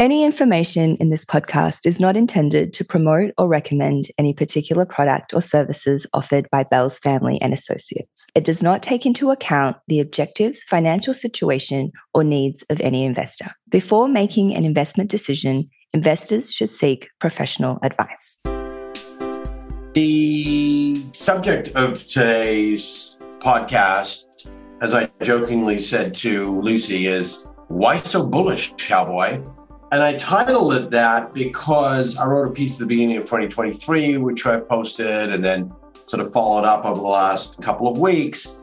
Any information in this podcast is not intended to promote or recommend any particular product or services offered by Bell's family and associates. It does not take into account the objectives, financial situation, or needs of any investor. Before making an investment decision, investors should seek professional advice. The subject of today's podcast, as I jokingly said to Lucy, is why so bullish, cowboy? And I titled it that because I wrote a piece at the beginning of 2023, which I've posted and then sort of followed up over the last couple of weeks.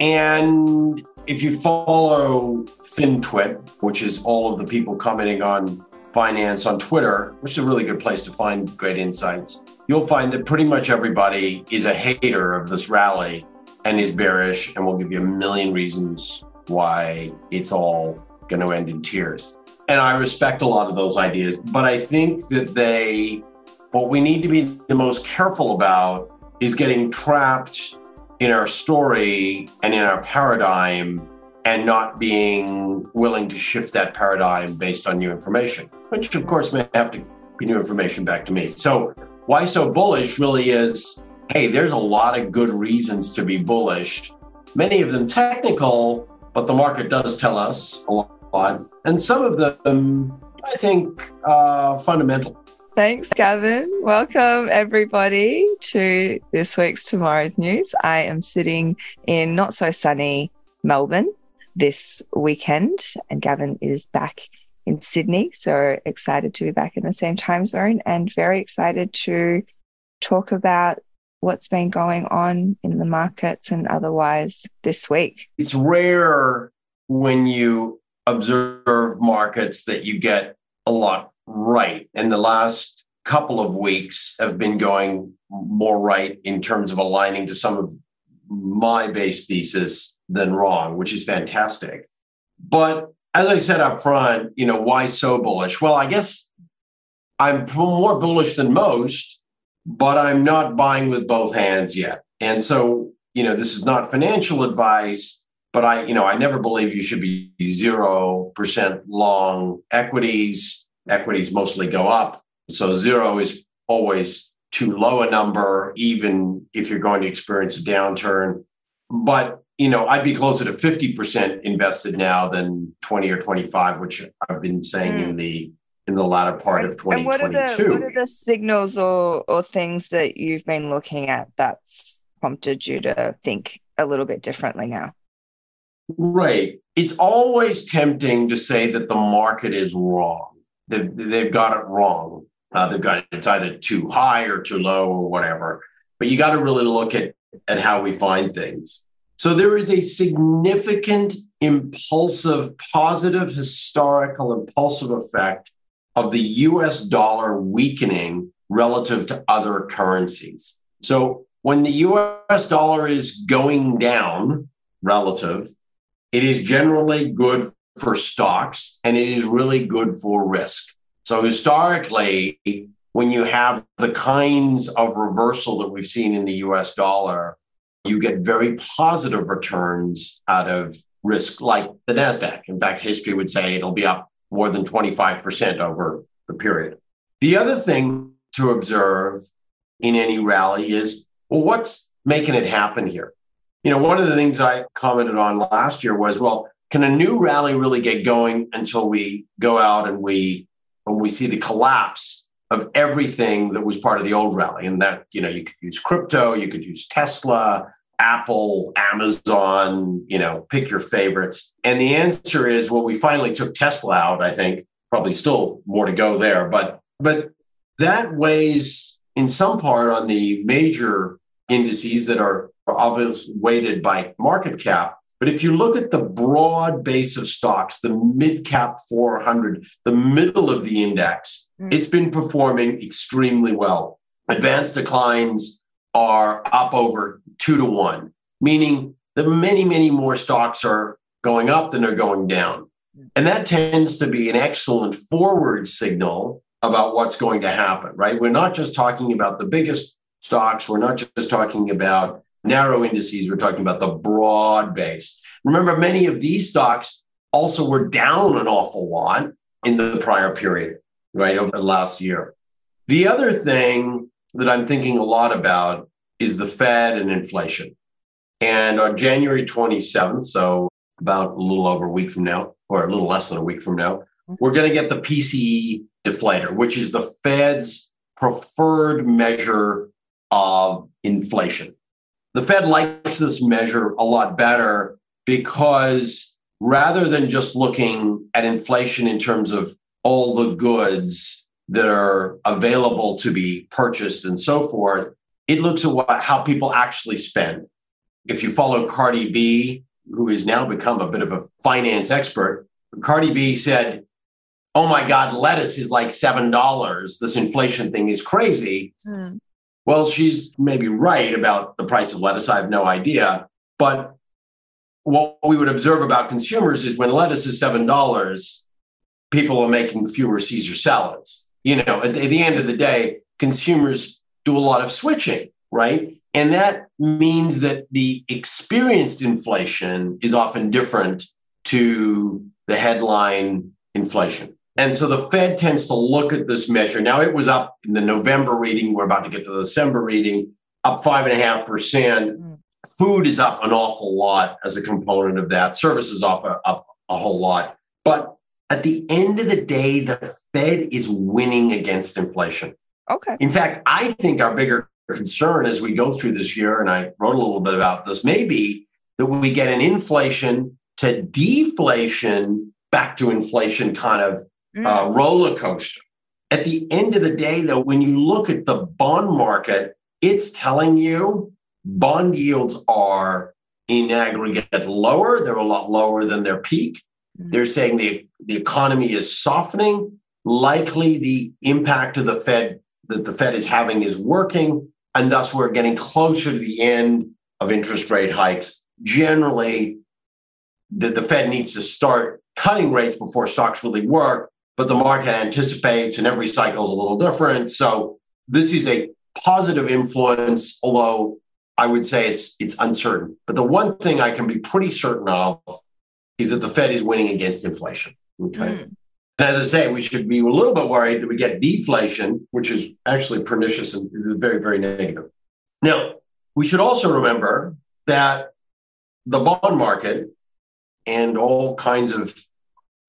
And if you follow FinTwit, which is all of the people commenting on finance on Twitter, which is a really good place to find great insights, you'll find that pretty much everybody is a hater of this rally and is bearish and will give you a million reasons why it's all going to end in tears. And I respect a lot of those ideas, but I think that they, what we need to be the most careful about is getting trapped in our story and in our paradigm and not being willing to shift that paradigm based on new information, which of course may have to be new information back to me. So, why so bullish really is hey, there's a lot of good reasons to be bullish, many of them technical, but the market does tell us a lot and some of them, I think, are fundamental. Thanks, Gavin. Welcome, everybody, to this week's Tomorrow's News. I am sitting in not so sunny Melbourne this weekend, and Gavin is back in Sydney. So excited to be back in the same time zone and very excited to talk about what's been going on in the markets and otherwise this week. It's rare when you observe markets that you get a lot right. And the last couple of weeks have been going more right in terms of aligning to some of my base thesis than wrong, which is fantastic. But as I said up front, you know, why so bullish? Well, I guess I'm more bullish than most, but I'm not buying with both hands yet. And so, you know, this is not financial advice but I, you know, I never believe you should be zero percent long equities. Equities mostly go up, so zero is always too low a number, even if you're going to experience a downturn. But you know, I'd be closer to fifty percent invested now than twenty or twenty-five, which I've been saying mm. in the in the latter part and, of 2022. And what are, the, what are the signals or, or things that you've been looking at that's prompted you to think a little bit differently now? Right. It's always tempting to say that the market is wrong. They've, they've got it wrong. Uh, they've got it's either too high or too low or whatever. But you got to really look at, at how we find things. So there is a significant impulsive, positive, historical impulsive effect of the US dollar weakening relative to other currencies. So when the US dollar is going down relative, it is generally good for stocks and it is really good for risk. So historically, when you have the kinds of reversal that we've seen in the US dollar, you get very positive returns out of risk like the NASDAQ. In fact, history would say it'll be up more than 25% over the period. The other thing to observe in any rally is well, what's making it happen here? You know, one of the things I commented on last year was, well, can a new rally really get going until we go out and we when we see the collapse of everything that was part of the old rally? And that, you know, you could use crypto, you could use Tesla, Apple, Amazon, you know, pick your favorites. And the answer is, well, we finally took Tesla out, I think. Probably still more to go there, but but that weighs in some part on the major indices that are obviously weighted by market cap. But if you look at the broad base of stocks, the mid cap 400, the middle of the index, mm. it's been performing extremely well. Advanced declines are up over two to one, meaning that many, many more stocks are going up than are going down. And that tends to be an excellent forward signal about what's going to happen, right? We're not just talking about the biggest stocks. We're not just talking about narrow indices. We're talking about the broad base. Remember, many of these stocks also were down an awful lot in the prior period, right, over the last year. The other thing that I'm thinking a lot about is the Fed and inflation. And on January 27th, so about a little over a week from now, or a little less than a week from now, mm-hmm. we're going to get the PCE deflator, which is the Fed's preferred measure of inflation. The Fed likes this measure a lot better because rather than just looking at inflation in terms of all the goods that are available to be purchased and so forth, it looks at what, how people actually spend. If you follow Cardi B, who has now become a bit of a finance expert, Cardi B said, Oh my God, lettuce is like $7. This inflation thing is crazy. Hmm. Well, she's maybe right about the price of lettuce. I have no idea. But what we would observe about consumers is when lettuce is $7, people are making fewer Caesar salads. You know, at the end of the day, consumers do a lot of switching, right? And that means that the experienced inflation is often different to the headline inflation. And so the Fed tends to look at this measure. Now it was up in the November reading. We're about to get to the December reading, up five and a half percent. Mm. Food is up an awful lot as a component of that. Services up a, up a whole lot. But at the end of the day, the Fed is winning against inflation. Okay. In fact, I think our bigger concern as we go through this year, and I wrote a little bit about this, maybe that we get an inflation to deflation back to inflation kind of uh, mm. roller coaster. At the end of the day, though, when you look at the bond market, it's telling you bond yields are in aggregate lower. They're a lot lower than their peak. Mm. They're saying the, the economy is softening. Likely the impact of the Fed that the Fed is having is working. And thus, we're getting closer to the end of interest rate hikes. Generally, the, the Fed needs to start cutting rates before stocks really work, but the market anticipates, and every cycle is a little different. So, this is a positive influence, although I would say it's it's uncertain. But the one thing I can be pretty certain of is that the Fed is winning against inflation. Okay. Mm. And as I say, we should be a little bit worried that we get deflation, which is actually pernicious and very, very negative. Now, we should also remember that the bond market and all kinds of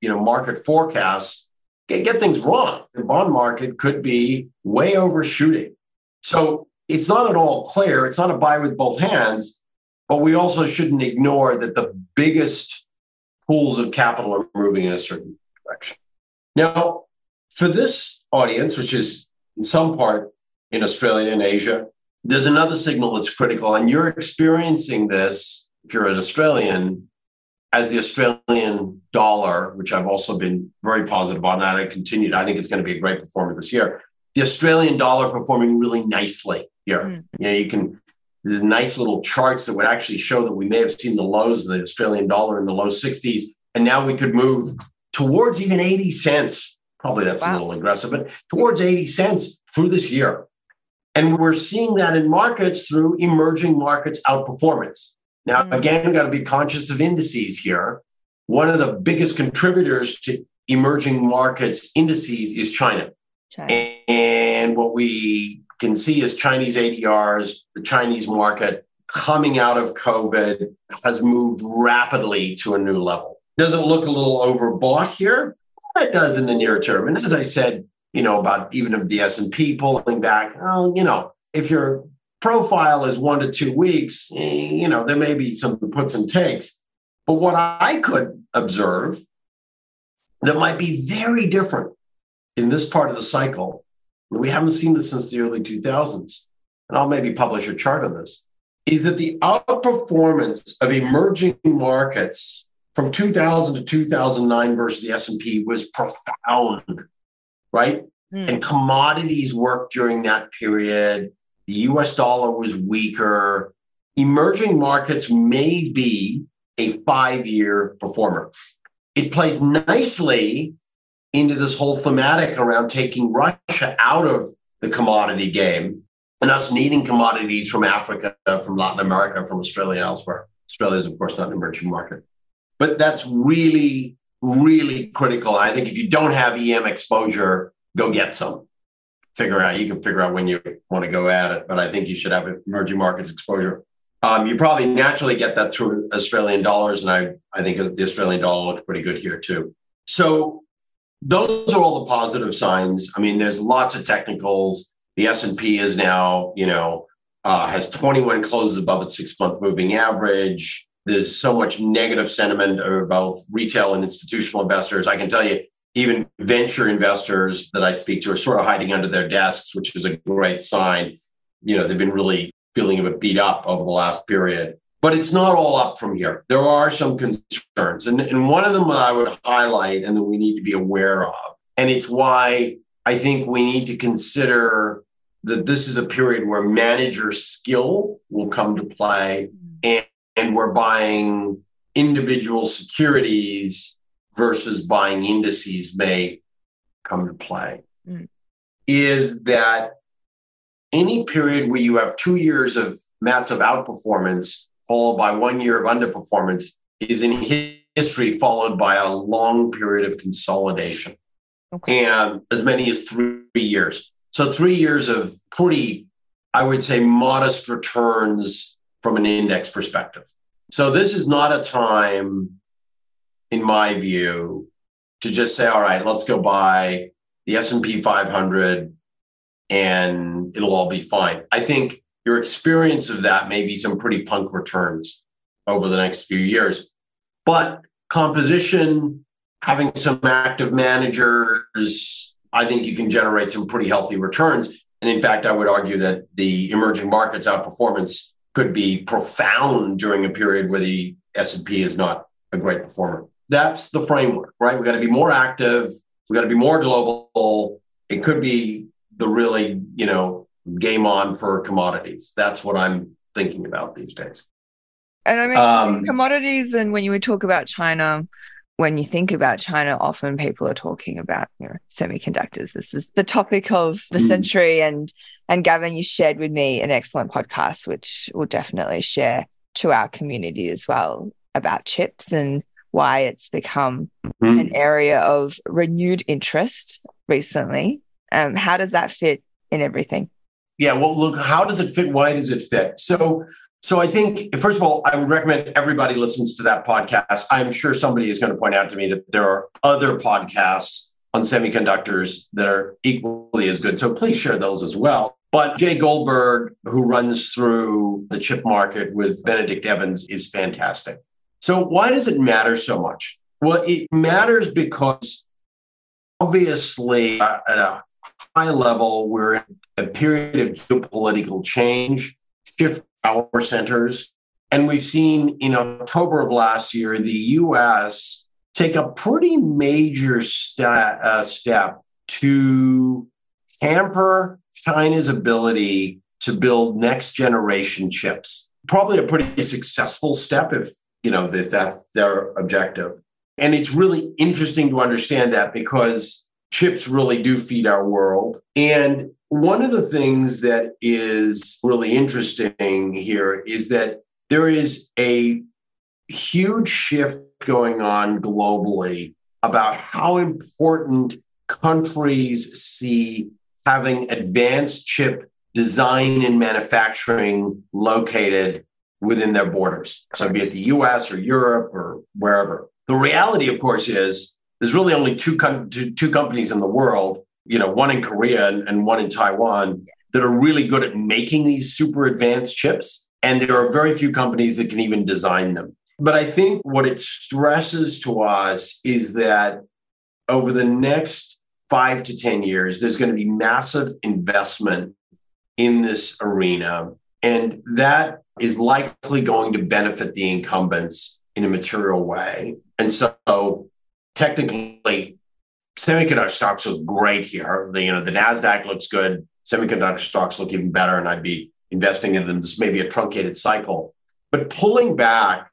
you know market forecasts get, get things wrong. The bond market could be way overshooting. So it's not at all clear. It's not a buy with both hands, but we also shouldn't ignore that the biggest pools of capital are moving in a certain direction. Now, for this audience, which is in some part in Australia and Asia, there's another signal that's critical. And you're experiencing this, if you're an Australian, as the Australian dollar, which I've also been very positive on, and I continued. I think it's going to be a great performer this year. The Australian dollar performing really nicely here. Mm. You know, you can there's nice little charts that would actually show that we may have seen the lows of the Australian dollar in the low 60s, and now we could move towards even 80 cents. Probably that's wow. a little aggressive, but towards 80 cents through this year. And we're seeing that in markets through emerging markets outperformance. Now, mm-hmm. again, we've got to be conscious of indices here. One of the biggest contributors to emerging markets indices is China. China. And what we can see is Chinese ADRs, the Chinese market coming out of COVID has moved rapidly to a new level. Does it look a little overbought here? It does in the near term. And as I said, you know, about even of the S&P pulling back, oh, you know, if your profile is one to two weeks, eh, you know, there may be some puts and takes. But what I could observe that might be very different in this part of the cycle, we haven't seen this since the early 2000s, and I'll maybe publish a chart on this, is that the outperformance of emerging markets from 2000 to 2009 versus the S&P was profound, right? Mm. And commodities worked during that period. The US dollar was weaker. Emerging markets may be a five year performer. It plays nicely into this whole thematic around taking Russia out of the commodity game and us needing commodities from Africa, from Latin America, from Australia, elsewhere. Australia is, of course, not an emerging market. But that's really really critical. I think if you don't have EM exposure, go get some. Figure out, you can figure out when you want to go at it, but I think you should have emerging markets exposure. Um, you probably naturally get that through Australian dollars, and I, I think the Australian dollar looks pretty good here too. So those are all the positive signs. I mean, there's lots of technicals. The S&P is now, you know, uh, has 21 closes above its six-month moving average. There's so much negative sentiment about retail and institutional investors. I can tell you, even venture investors that I speak to are sort of hiding under their desks, which is a great sign. You know, they've been really feeling a bit beat up over the last period. But it's not all up from here. There are some concerns. And, and one of them that I would highlight and that we need to be aware of, and it's why I think we need to consider that this is a period where manager skill will come to play mm. and, and we're buying individual securities versus buying indices may come to play. Mm. Is that any period where you have two years of massive outperformance followed by one year of underperformance is in history followed by a long period of consolidation okay. and as many as three years. So, three years of pretty, I would say, modest returns from an index perspective. So, this is not a time, in my view, to just say, all right, let's go buy the S&P 500 and it'll all be fine. I think your experience of that may be some pretty punk returns over the next few years. But composition, having some active managers, I think you can generate some pretty healthy returns. And in fact, I would argue that the emerging markets outperformance could be profound during a period where the S&P is not a great performer. That's the framework, right? We got to be more active. We got to be more global. It could be the really, you know, game on for commodities. That's what I'm thinking about these days. And I mean, um, commodities, and when you would talk about China, when you think about China, often people are talking about you know, semiconductors. This is the topic of the mm. century. And and Gavin, you shared with me an excellent podcast, which we'll definitely share to our community as well about chips and why it's become mm. an area of renewed interest recently. Um, how does that fit in everything? Yeah, well, look, how does it fit? Why does it fit? So, so I think first of all, I would recommend everybody listens to that podcast. I'm sure somebody is going to point out to me that there are other podcasts on semiconductors that are equally as good. So please share those as well. But Jay Goldberg, who runs through the chip market with Benedict Evans, is fantastic. So why does it matter so much? Well, it matters because obviously at a high level, we're in a period of geopolitical change, shift power centers. And we've seen in October of last year, the US take a pretty major st- uh, step to hamper China's ability to build next generation chips. Probably a pretty successful step if you know that that's their objective. And it's really interesting to understand that because chips really do feed our world. And one of the things that is really interesting here is that there is a huge shift going on globally about how important countries see having advanced chip design and manufacturing located within their borders. So, be it the US or Europe or wherever. The reality, of course, is there's really only two, com- two, companies in the world, you know, one in Korea and, and one in Taiwan that are really good at making these super advanced chips. And there are very few companies that can even design them. But I think what it stresses to us is that over the next five to 10 years, there's going to be massive investment in this arena. And that is likely going to benefit the incumbents in a material way. And so technically, semiconductor stocks look great here. The, you know, the Nasdaq looks good. Semiconductor stocks look even better, and I'd be investing in them. This may be a truncated cycle, but pulling back,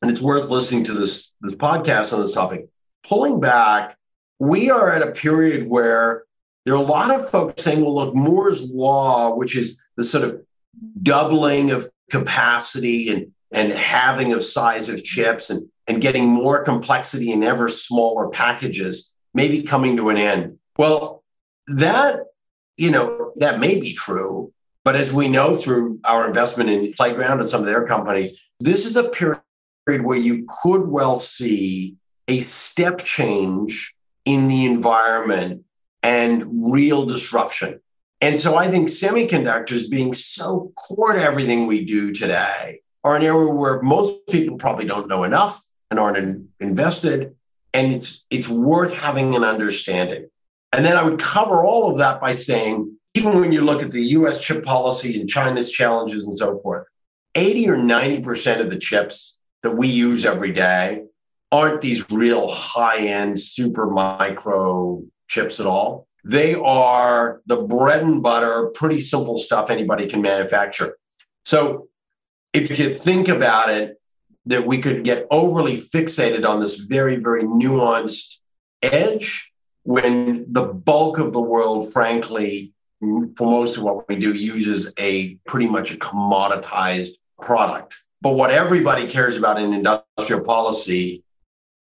and it's worth listening to this this podcast on this topic. Pulling back, we are at a period where there are a lot of folks saying, "Well, look, Moore's law, which is the sort of doubling of capacity and and halving of size of chips and and getting more complexity in ever smaller packages maybe coming to an end. Well, that, you know, that may be true. But as we know through our investment in Playground and some of their companies, this is a period where you could well see a step change in the environment and real disruption. And so I think semiconductors being so core to everything we do today are an area where most people probably don't know enough and aren't in, invested. And it's it's worth having an understanding. And then I would cover all of that by saying, even when you look at the US chip policy and China's challenges and so forth, 80 or 90% of the chips that we use every day aren't these real high end super micro chips at all. They are the bread and butter, pretty simple stuff anybody can manufacture. So if you think about it, that we could get overly fixated on this very, very nuanced edge when the bulk of the world, frankly, for most of what we do, uses a pretty much a commoditized product. But what everybody cares about in industrial policy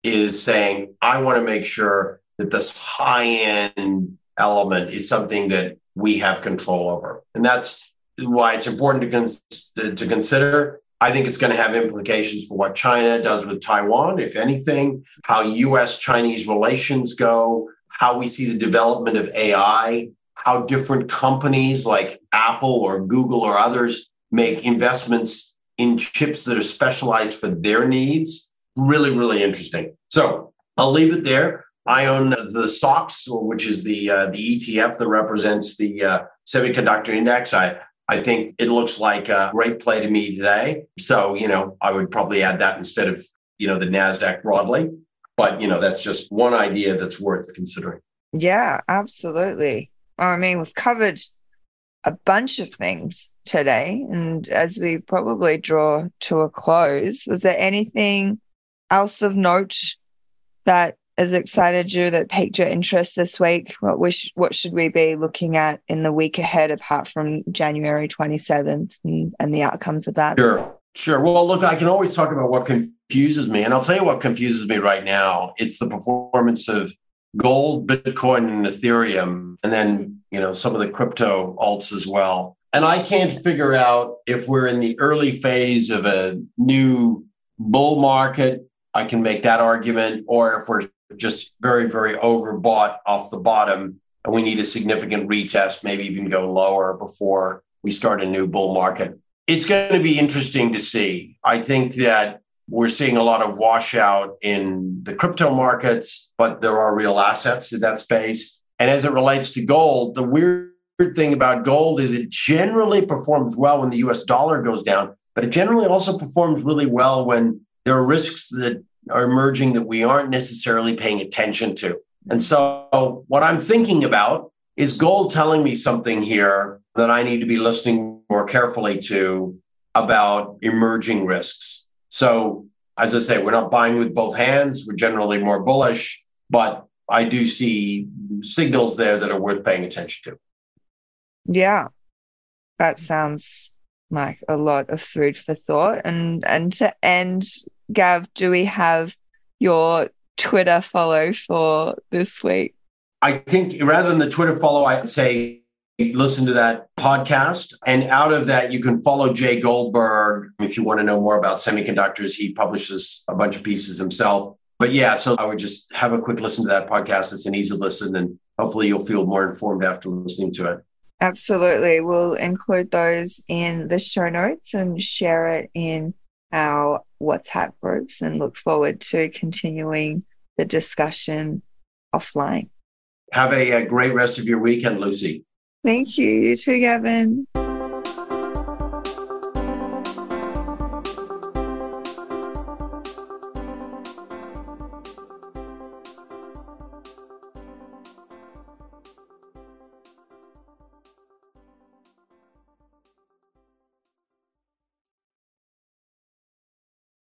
is saying, I want to make sure that this high end element is something that we have control over. And that's why it's important to, con- to consider. I think it's going to have implications for what China does with Taiwan, if anything, how US Chinese relations go, how we see the development of AI, how different companies like Apple or Google or others make investments in chips that are specialized for their needs. Really, really interesting. So I'll leave it there. I own the SOX, which is the uh, the ETF that represents the uh, semiconductor index. I I think it looks like a great play to me today. So you know, I would probably add that instead of you know the Nasdaq broadly. But you know, that's just one idea that's worth considering. Yeah, absolutely. I mean, we've covered a bunch of things today, and as we probably draw to a close, was there anything else of note that has excited you that piqued your interest this week? What what should we be looking at in the week ahead apart from January 27th and, and the outcomes of that? Sure. Sure. Well, look, I can always talk about what confuses me. And I'll tell you what confuses me right now. It's the performance of gold, Bitcoin, and Ethereum, and then, you know, some of the crypto alts as well. And I can't figure out if we're in the early phase of a new bull market. I can make that argument, or if we're just very, very overbought off the bottom and we need a significant retest, maybe even go lower before we start a new bull market. It's going to be interesting to see. I think that we're seeing a lot of washout in the crypto markets, but there are real assets in that space. And as it relates to gold, the weird thing about gold is it generally performs well when the US dollar goes down, but it generally also performs really well when there are risks that are emerging that we aren't necessarily paying attention to. And so, what I'm thinking about is gold telling me something here that I need to be listening more carefully to about emerging risks. So, as I say, we're not buying with both hands. We're generally more bullish, but I do see signals there that are worth paying attention to. Yeah, that sounds like a lot of food for thought. And and to end Gav, do we have your Twitter follow for this week? I think rather than the Twitter follow, I'd say listen to that podcast. And out of that, you can follow Jay Goldberg if you want to know more about semiconductors. He publishes a bunch of pieces himself. But yeah, so I would just have a quick listen to that podcast. It's an easy listen, and hopefully you'll feel more informed after listening to it. Absolutely. We'll include those in the show notes and share it in our WhatsApp groups and look forward to continuing the discussion offline. Have a, a great rest of your weekend, Lucy. Thank you. You too, Gavin.